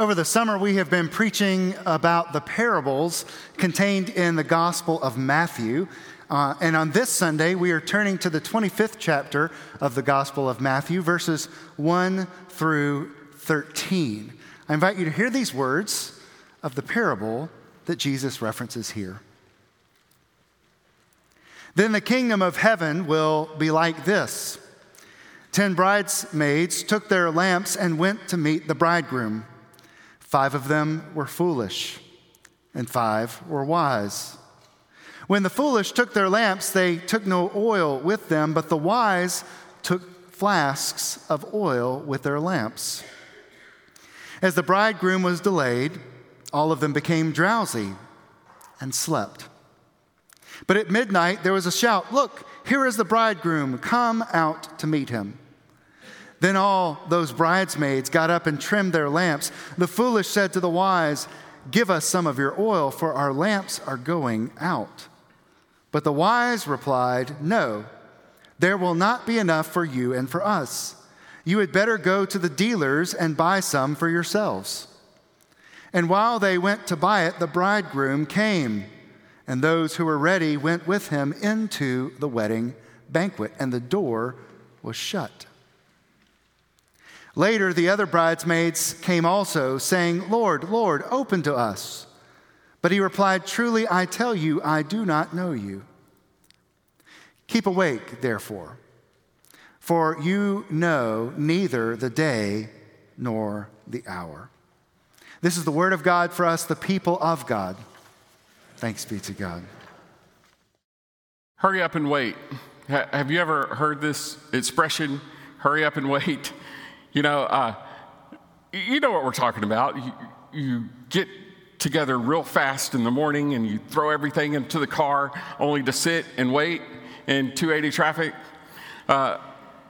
Over the summer, we have been preaching about the parables contained in the Gospel of Matthew. Uh, and on this Sunday, we are turning to the 25th chapter of the Gospel of Matthew, verses 1 through 13. I invite you to hear these words of the parable that Jesus references here. Then the kingdom of heaven will be like this Ten bridesmaids took their lamps and went to meet the bridegroom. Five of them were foolish, and five were wise. When the foolish took their lamps, they took no oil with them, but the wise took flasks of oil with their lamps. As the bridegroom was delayed, all of them became drowsy and slept. But at midnight there was a shout Look, here is the bridegroom, come out to meet him. Then all those bridesmaids got up and trimmed their lamps. The foolish said to the wise, Give us some of your oil, for our lamps are going out. But the wise replied, No, there will not be enough for you and for us. You had better go to the dealers and buy some for yourselves. And while they went to buy it, the bridegroom came, and those who were ready went with him into the wedding banquet, and the door was shut. Later, the other bridesmaids came also, saying, Lord, Lord, open to us. But he replied, Truly, I tell you, I do not know you. Keep awake, therefore, for you know neither the day nor the hour. This is the word of God for us, the people of God. Thanks be to God. Hurry up and wait. Have you ever heard this expression, hurry up and wait? You know, uh, you know what we're talking about. You, you get together real fast in the morning and you throw everything into the car only to sit and wait in 280 traffic. Uh,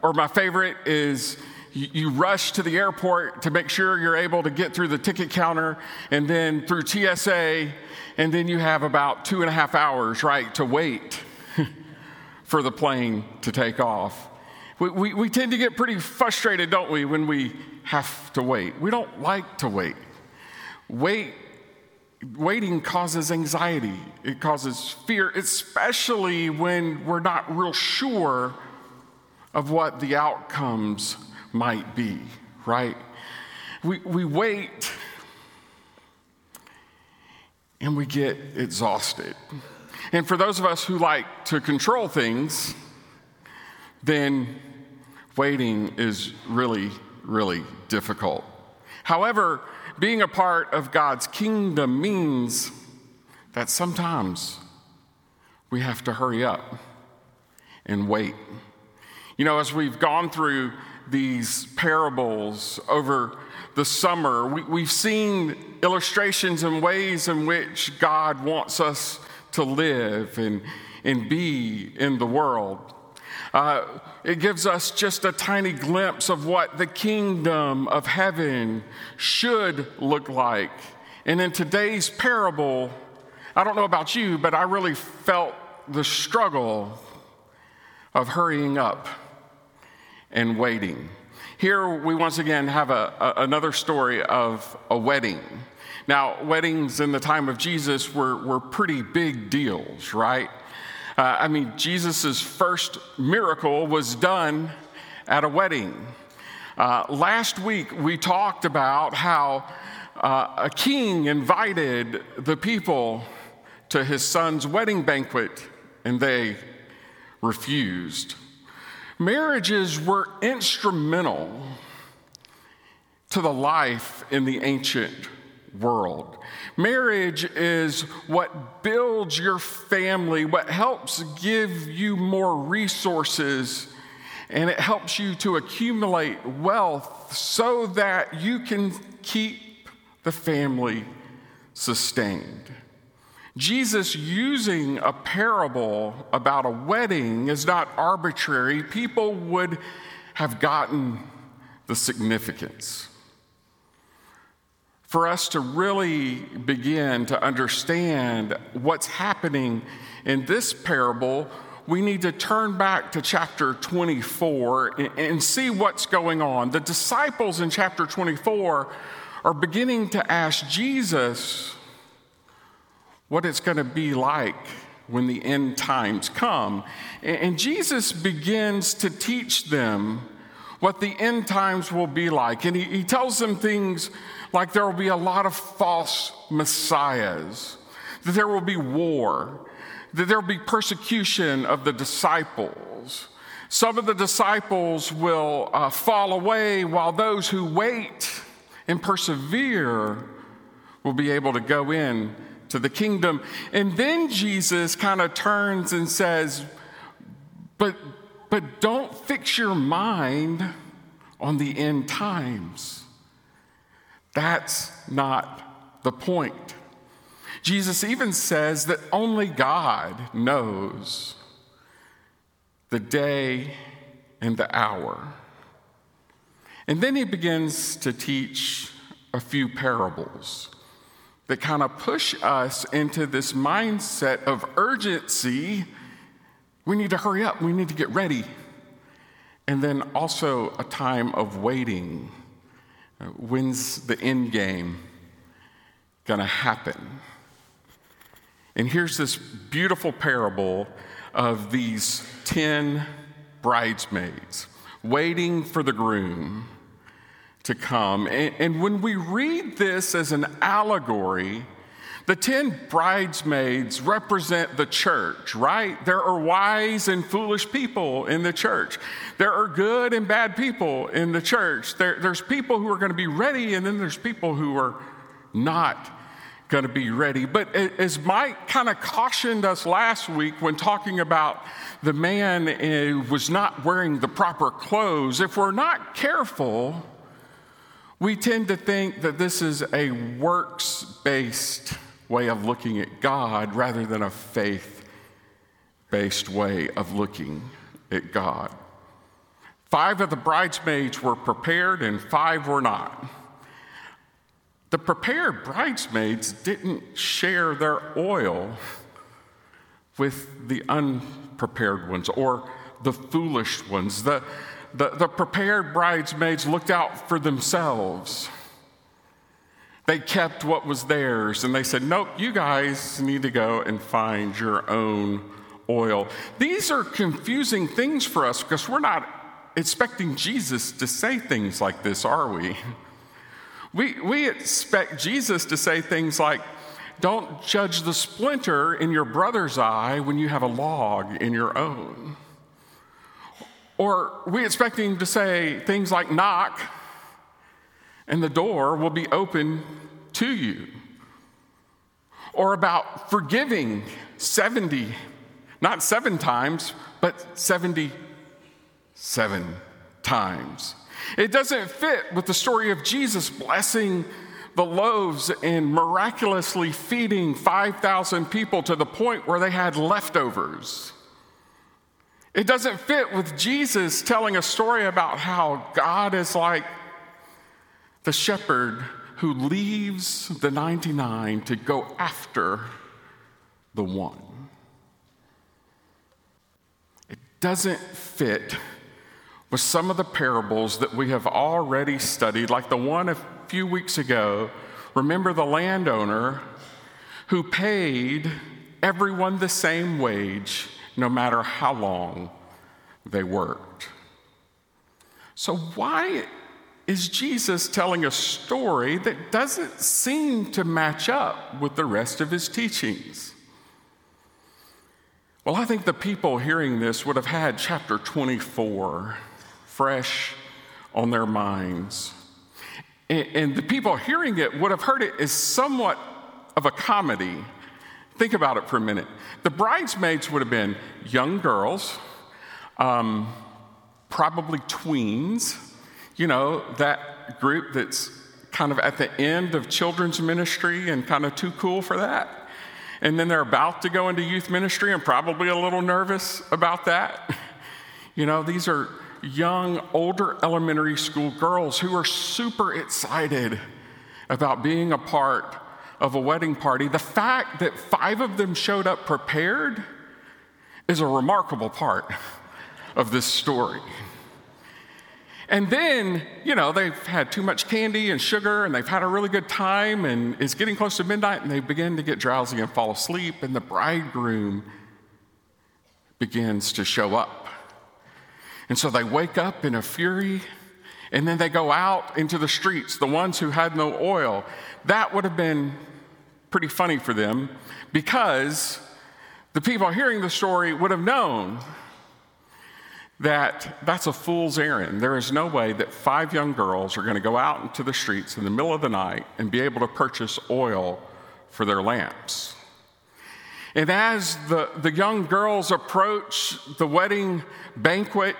or my favorite is you, you, rush to the airport to make sure you're able to get through the ticket counter and then through TSA, and then you have about two and a half hours, right, to wait for the plane to take off. We, we, we tend to get pretty frustrated, don't we, when we have to wait. We don't like to wait. Wait waiting causes anxiety, it causes fear, especially when we're not real sure of what the outcomes might be, right? We, we wait and we get exhausted. And for those of us who like to control things, then waiting is really, really difficult. However, being a part of God's kingdom means that sometimes we have to hurry up and wait. You know, as we've gone through these parables over the summer, we, have seen illustrations and ways in which God wants us to live and, and be in the world. Uh, it gives us just a tiny glimpse of what the kingdom of heaven should look like. And in today's parable, I don't know about you, but I really felt the struggle of hurrying up and waiting. Here we once again have a, a, another story of a wedding. Now, weddings in the time of Jesus were, were pretty big deals, right? Uh, I mean, Jesus' first miracle was done at a wedding. Uh, last week, we talked about how uh, a king invited the people to his son's wedding banquet, and they refused. Marriages were instrumental to the life in the ancient world. Marriage is what builds your family, what helps give you more resources, and it helps you to accumulate wealth so that you can keep the family sustained. Jesus using a parable about a wedding is not arbitrary. People would have gotten the significance for us to really begin to understand what's happening in this parable, we need to turn back to chapter 24 and, see what's going on. The disciples in chapter 24 are beginning to ask Jesus what it's going to be like when the end times come. And Jesus begins to teach them what the end times will be like. And he, he tells them things like there will be a lot of false messiahs, that there will be war, that there will be persecution of the disciples. Some of the disciples will uh, fall away, while those who wait and persevere will be able to go in to the kingdom. And then Jesus kind of turns and says, but, but don't fix your mind on the end times. That's not the point. Jesus even says that only God knows the day and the hour. And then he begins to teach a few parables that kind of push us into this mindset of urgency. We need to hurry up, we need to get ready. And then also a time of waiting. Uh, when's the end game going to happen? And here's this beautiful parable of these 10 bridesmaids waiting for the groom to come. And, and, when we read this as an allegory, the 10 bridesmaids represent the church, right? There are wise and foolish people in the church. There are good and bad people in the church. There, there's people who are going to be ready, and then there's people who are not going to be ready. But as Mike kind of cautioned us last week when talking about the man who was not wearing the proper clothes, if we're not careful, we tend to think that this is a works based way of looking at God rather than a faith based way of looking at God. Five of the bridesmaids were prepared and five were not. The prepared bridesmaids didn't share their oil with the unprepared ones or the foolish ones. The, the, the prepared bridesmaids looked out for themselves. They kept what was theirs and they said, Nope, you guys need to go and find your own oil. These are confusing things for us because we're not expecting Jesus to say things like this, are we? We, we expect Jesus to say things like, Don't judge the splinter in your brother's eye when you have a log in your own. Or we expect him to say things like, Knock, and the door will be open to you. Or about forgiving 70, not seven times, but 77 times. It doesn't fit with the story of Jesus blessing the loaves and miraculously feeding 5,000 people to the point where they had leftovers. It doesn't fit with Jesus telling a story about how God is like the shepherd who leaves the 99 to go after the one. It doesn't fit with some of the parables that we have already studied, like the one a few weeks ago. Remember the landowner who paid everyone the same wage no matter how long they worked. So, why is Jesus telling a story that doesn't seem to match up with the rest of his teachings? Well, I think the people hearing this would have had chapter 24 fresh on their minds. And, the people hearing it would have heard it as somewhat of a comedy. Think about it for a minute. The bridesmaids would have been young girls, um, probably tweens, you know, that group that's kind of at the end of children's ministry and kind of too cool for that. And then they're about to go into youth ministry and probably a little nervous about that. You know, these are young, older elementary school girls who are super excited about being a part of a wedding party. The fact that five of them showed up prepared is a remarkable part of this story. And then, you know, they've had too much candy and sugar and they've had a really good time and it's getting close to midnight and they begin to get drowsy and fall asleep and the bridegroom begins to show up. And so they wake up in a fury and then they go out into the streets, the ones who had no oil. That would have been pretty funny for them because the people hearing the story would have known that that's a fool's errand. There is no way that five young girls are going to go out into the streets in the middle of the night and be able to purchase oil for their lamps. And as the, the young girls approach the wedding banquet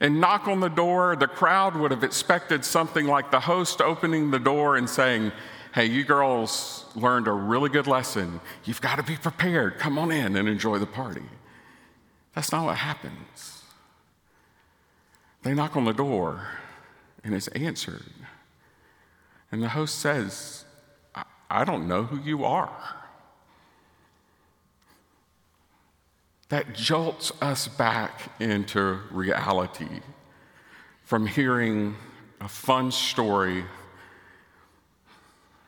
and knock on the door, the crowd would have expected something like the host opening the door and saying, Hey, you girls learned a really good lesson. You've got to be prepared. Come on in and enjoy the party. That's not what happens. They knock on the door and it's answered. And the host says, I, don't know who you are. That jolts us back into reality from hearing a fun story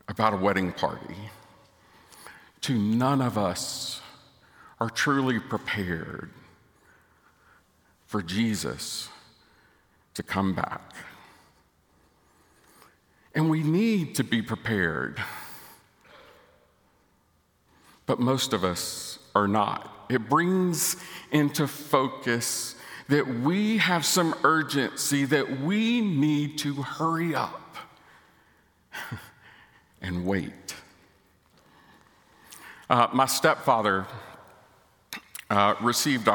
about a wedding party to none of us are truly prepared for Jesus to come back. And we need to be prepared. But most of us are not. It brings into focus that we have some urgency, that we need to hurry up and wait. Uh, my stepfather uh, received a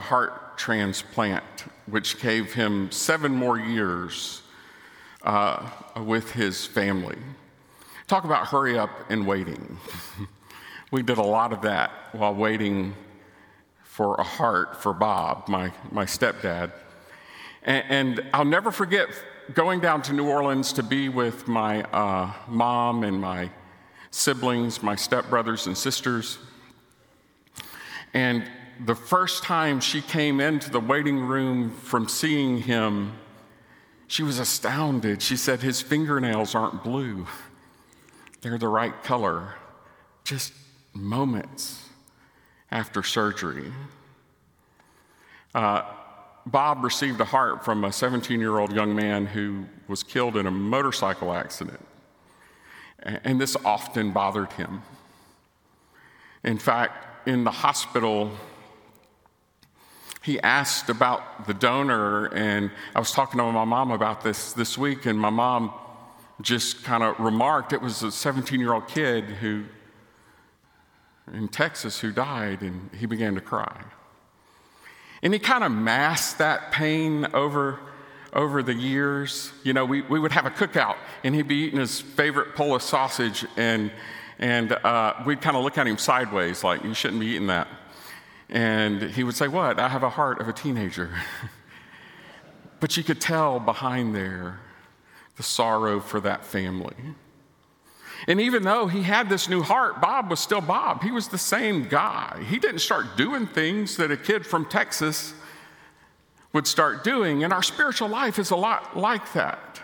transplant, which gave him seven more years uh, with his family. Talk about hurry up and waiting. we did a lot of that while waiting for a heart for Bob, my, my stepdad. And, and I'll never forget going down to New Orleans to be with my uh, mom and my siblings, my stepbrothers and sisters. And the first time she came into the waiting room from seeing him, she was astounded. She said, His fingernails aren't blue, they're the right color. Just moments after surgery. Uh, Bob received a heart from a 17 year old young man who was killed in a motorcycle accident. And this often bothered him. In fact, in the hospital, he asked about the donor, and I was talking to my mom about this this week, and my mom just kind of remarked it was a 17 year old kid who in Texas who died, and he began to cry. And he kind of masked that pain over, over the years. You know, we, we would have a cookout, and he'd be eating his favorite Polish sausage, and, and uh, we'd kind of look at him sideways, like, you shouldn't be eating that. And he would say, What? I have a heart of a teenager. but you could tell behind there the sorrow for that family. And even though he had this new heart, Bob was still Bob. He was the same guy. He didn't start doing things that a kid from Texas would start doing. And our spiritual life is a lot like that.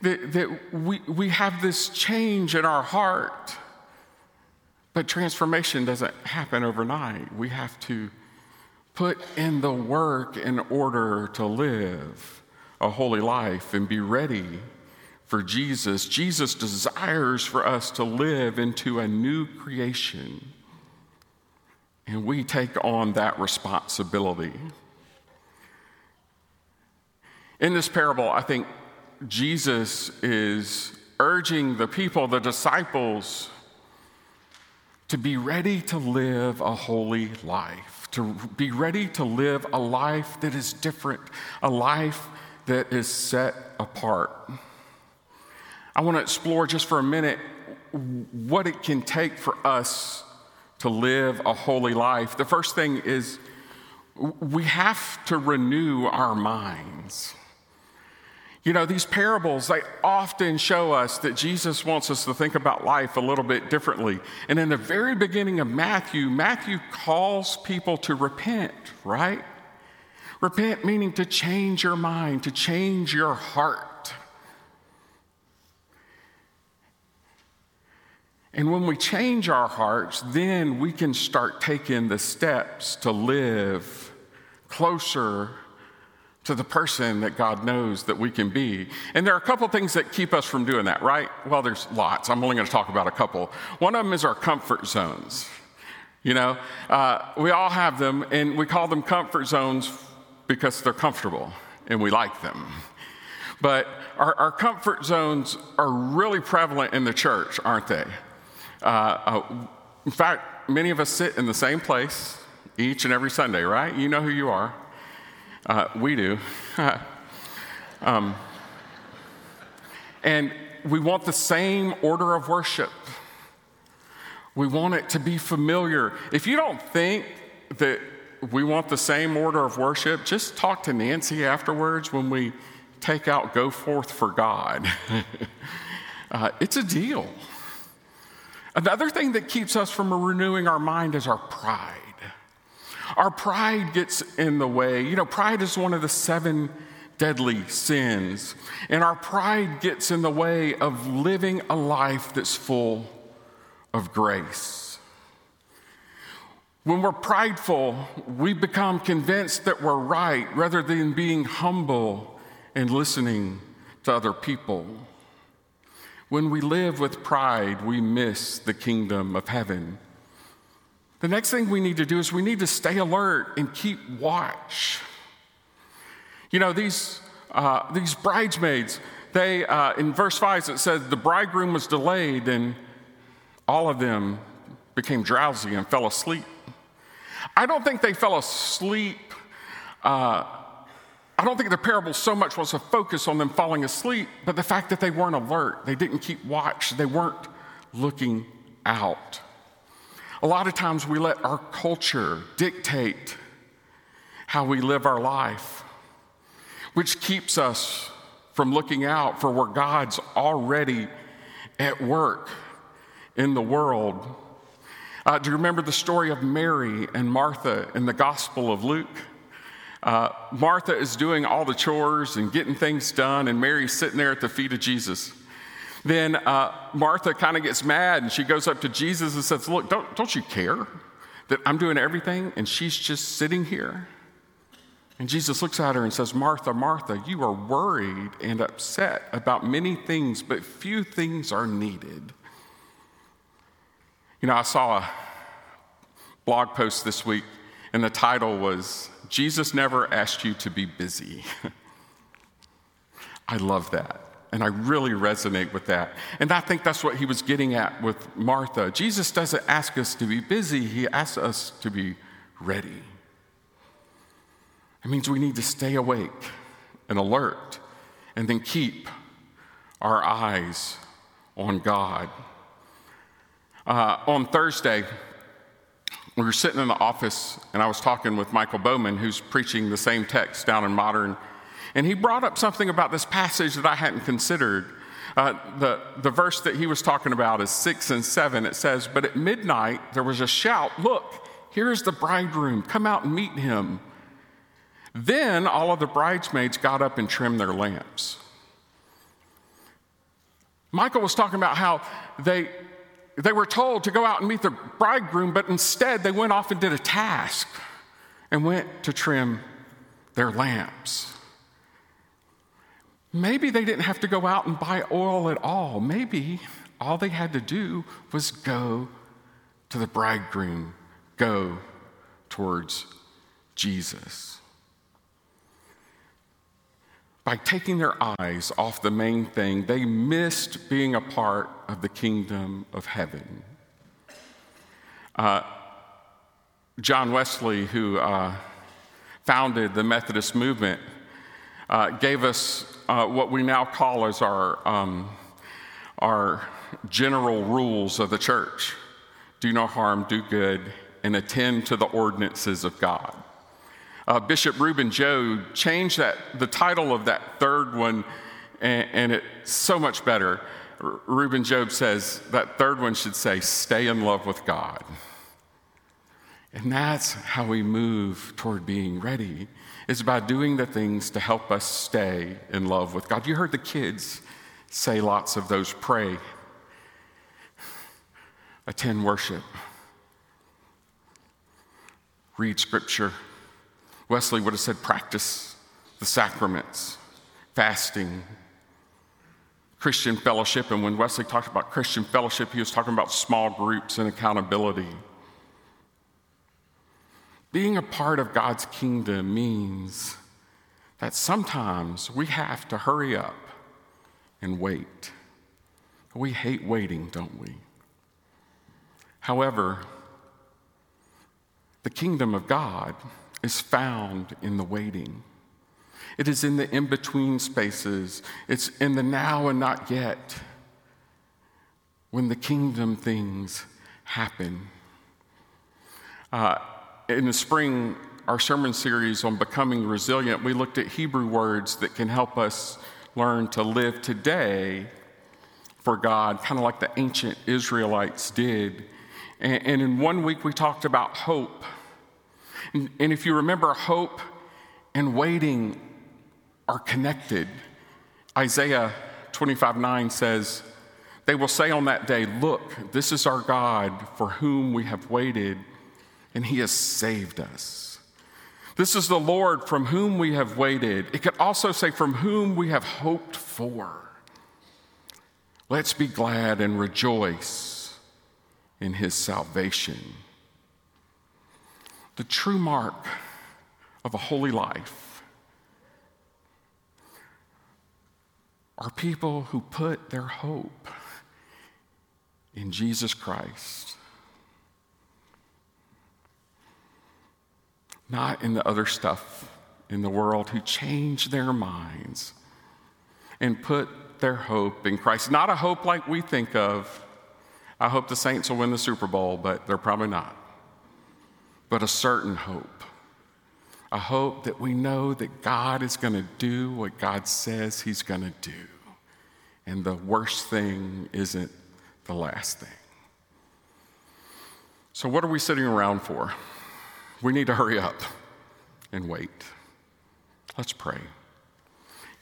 That, that we, we have this change in our heart but transformation doesn't happen overnight. We have to put in the work in order to live a holy life and be ready for Jesus. Jesus desires for us to live into a new creation. And we take on that responsibility. In this parable, I think Jesus is urging the people, the disciples, to be ready to live a holy life, to be ready to live a life that is different, a life that is set apart. I want to explore just for a minute what it can take for us to live a holy life. The first thing is we have to renew our minds. You know, these parables, they often show us that Jesus wants us to think about life a little bit differently. And in the very beginning of Matthew, Matthew calls people to repent, right? Repent meaning to change your mind, to change your heart. And when we change our hearts, then we can start taking the steps to live closer to the person that God knows that we can be. And there are a couple things that keep us from doing that, right? Well, there's lots. I'm only going to talk about a couple. One of them is our comfort zones. You know, uh, we all have them, and we call them comfort zones because they're comfortable and we like them. But our, our comfort zones are really prevalent in the church, aren't they? Uh, uh, in fact, many of us sit in the same place each and every Sunday, right? You know who you are. Uh, we do. um, and we want the same order of worship. We want it to be familiar. If you don't think that we want the same order of worship, just talk to Nancy afterwards when we take out Go Forth for God. uh, it's a deal. Another thing that keeps us from renewing our mind is our pride. Our pride gets in the way. You know, pride is one of the seven deadly sins, and our pride gets in the way of living a life that's full of grace. When we're prideful, we become convinced that we're right rather than being humble and listening to other people. When we live with pride, we miss the kingdom of heaven. The next thing we need to do is we need to stay alert and keep watch. You know, these, uh, these bridesmaids, they, uh, in verse 5, it says, the bridegroom was delayed and all of them became drowsy and fell asleep. I don't think they fell asleep. Uh, I don't think the parable so much was a focus on them falling asleep, but the fact that they weren't alert, they didn't keep watch, they weren't looking out. A lot of times we let our culture dictate how we live our life, which keeps us from looking out for where God's already at work in the world. Uh, do you remember the story of Mary and Martha in the Gospel of Luke? Uh, Martha is doing all the chores and getting things done, and Mary's sitting there at the feet of Jesus. Then uh, Martha kind of gets mad and she goes up to Jesus and says, Look, don't, don't you care that I'm doing everything and she's just sitting here? And Jesus looks at her and says, Martha, Martha, you are worried and upset about many things, but few things are needed. You know, I saw a blog post this week, and the title was Jesus Never Asked You to Be Busy. I love that. And I really resonate with that. And I think that's what he was getting at with Martha. Jesus doesn't ask us to be busy, he asks us to be ready. It means we need to stay awake and alert and then keep our eyes on God. Uh, on Thursday, we were sitting in the office and I was talking with Michael Bowman, who's preaching the same text down in Modern and he brought up something about this passage that I hadn't considered. Uh, the, the verse that he was talking about is six and seven. It says, But at midnight there was a shout, Look, here is the bridegroom, come out and meet him. Then all of the bridesmaids got up and trimmed their lamps. Michael was talking about how they, they were told to go out and meet the bridegroom, but instead they went off and did a task and went to trim their lamps. Maybe they didn't have to go out and buy oil at all. Maybe all they had to do was go to the bridegroom, go towards Jesus. By taking their eyes off the main thing, they missed being a part of the kingdom of heaven. Uh, John Wesley, who uh, founded the Methodist movement, uh, gave us uh, what we now call as our, um, our general rules of the church do no harm, do good, and attend to the ordinances of God. Uh, Bishop Rueben Job changed that, the title of that third one, and, and it's so much better. R- Rueben Job says that third one should say, Stay in love with God. And that's how we move toward being ready, is by doing the things to help us stay in love with God. You heard the kids say lots of those pray, attend worship, read scripture. Wesley would have said practice the sacraments, fasting, Christian fellowship. And when Wesley talked about Christian fellowship, he was talking about small groups and accountability. Being a part of God's kingdom means that sometimes we have to hurry up and wait. We hate waiting, don't we? However, the kingdom of God is found in the waiting. It is in the in between spaces, it's in the now and not yet when the kingdom things happen. Uh, in the spring, our sermon series on becoming resilient, we looked at Hebrew words that can help us learn to live today for God, kind of like the ancient Israelites did. And, and in one week, we talked about hope. And, and if you remember, hope and waiting are connected. Isaiah 25 9 says, They will say on that day, Look, this is our God for whom we have waited, and he has saved us. This is the Lord from whom we have waited. It could also say, From whom we have hoped for. Let's be glad and rejoice in his salvation. The true mark of a holy life are people who put their hope in Jesus Christ, not in the other stuff in the world, who change their minds and put their hope in Christ. Not a hope like we think of. I hope the Saints will win the Super Bowl, but they're probably not. But a certain hope a hope that we know that God is going to do what God says He's going to do. And the worst thing isn't the last thing. So, what are we sitting around for? We need to hurry up and wait. Let's pray.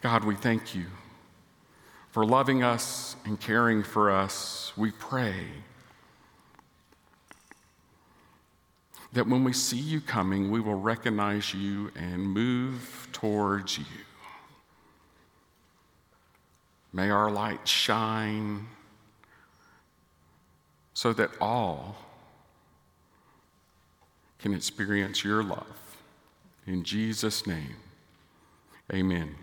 God, we thank you for loving us and caring for us. We pray that when we see you coming, we will recognize you and move towards you. May our light shine so that all can experience your love. In Jesus' name, amen.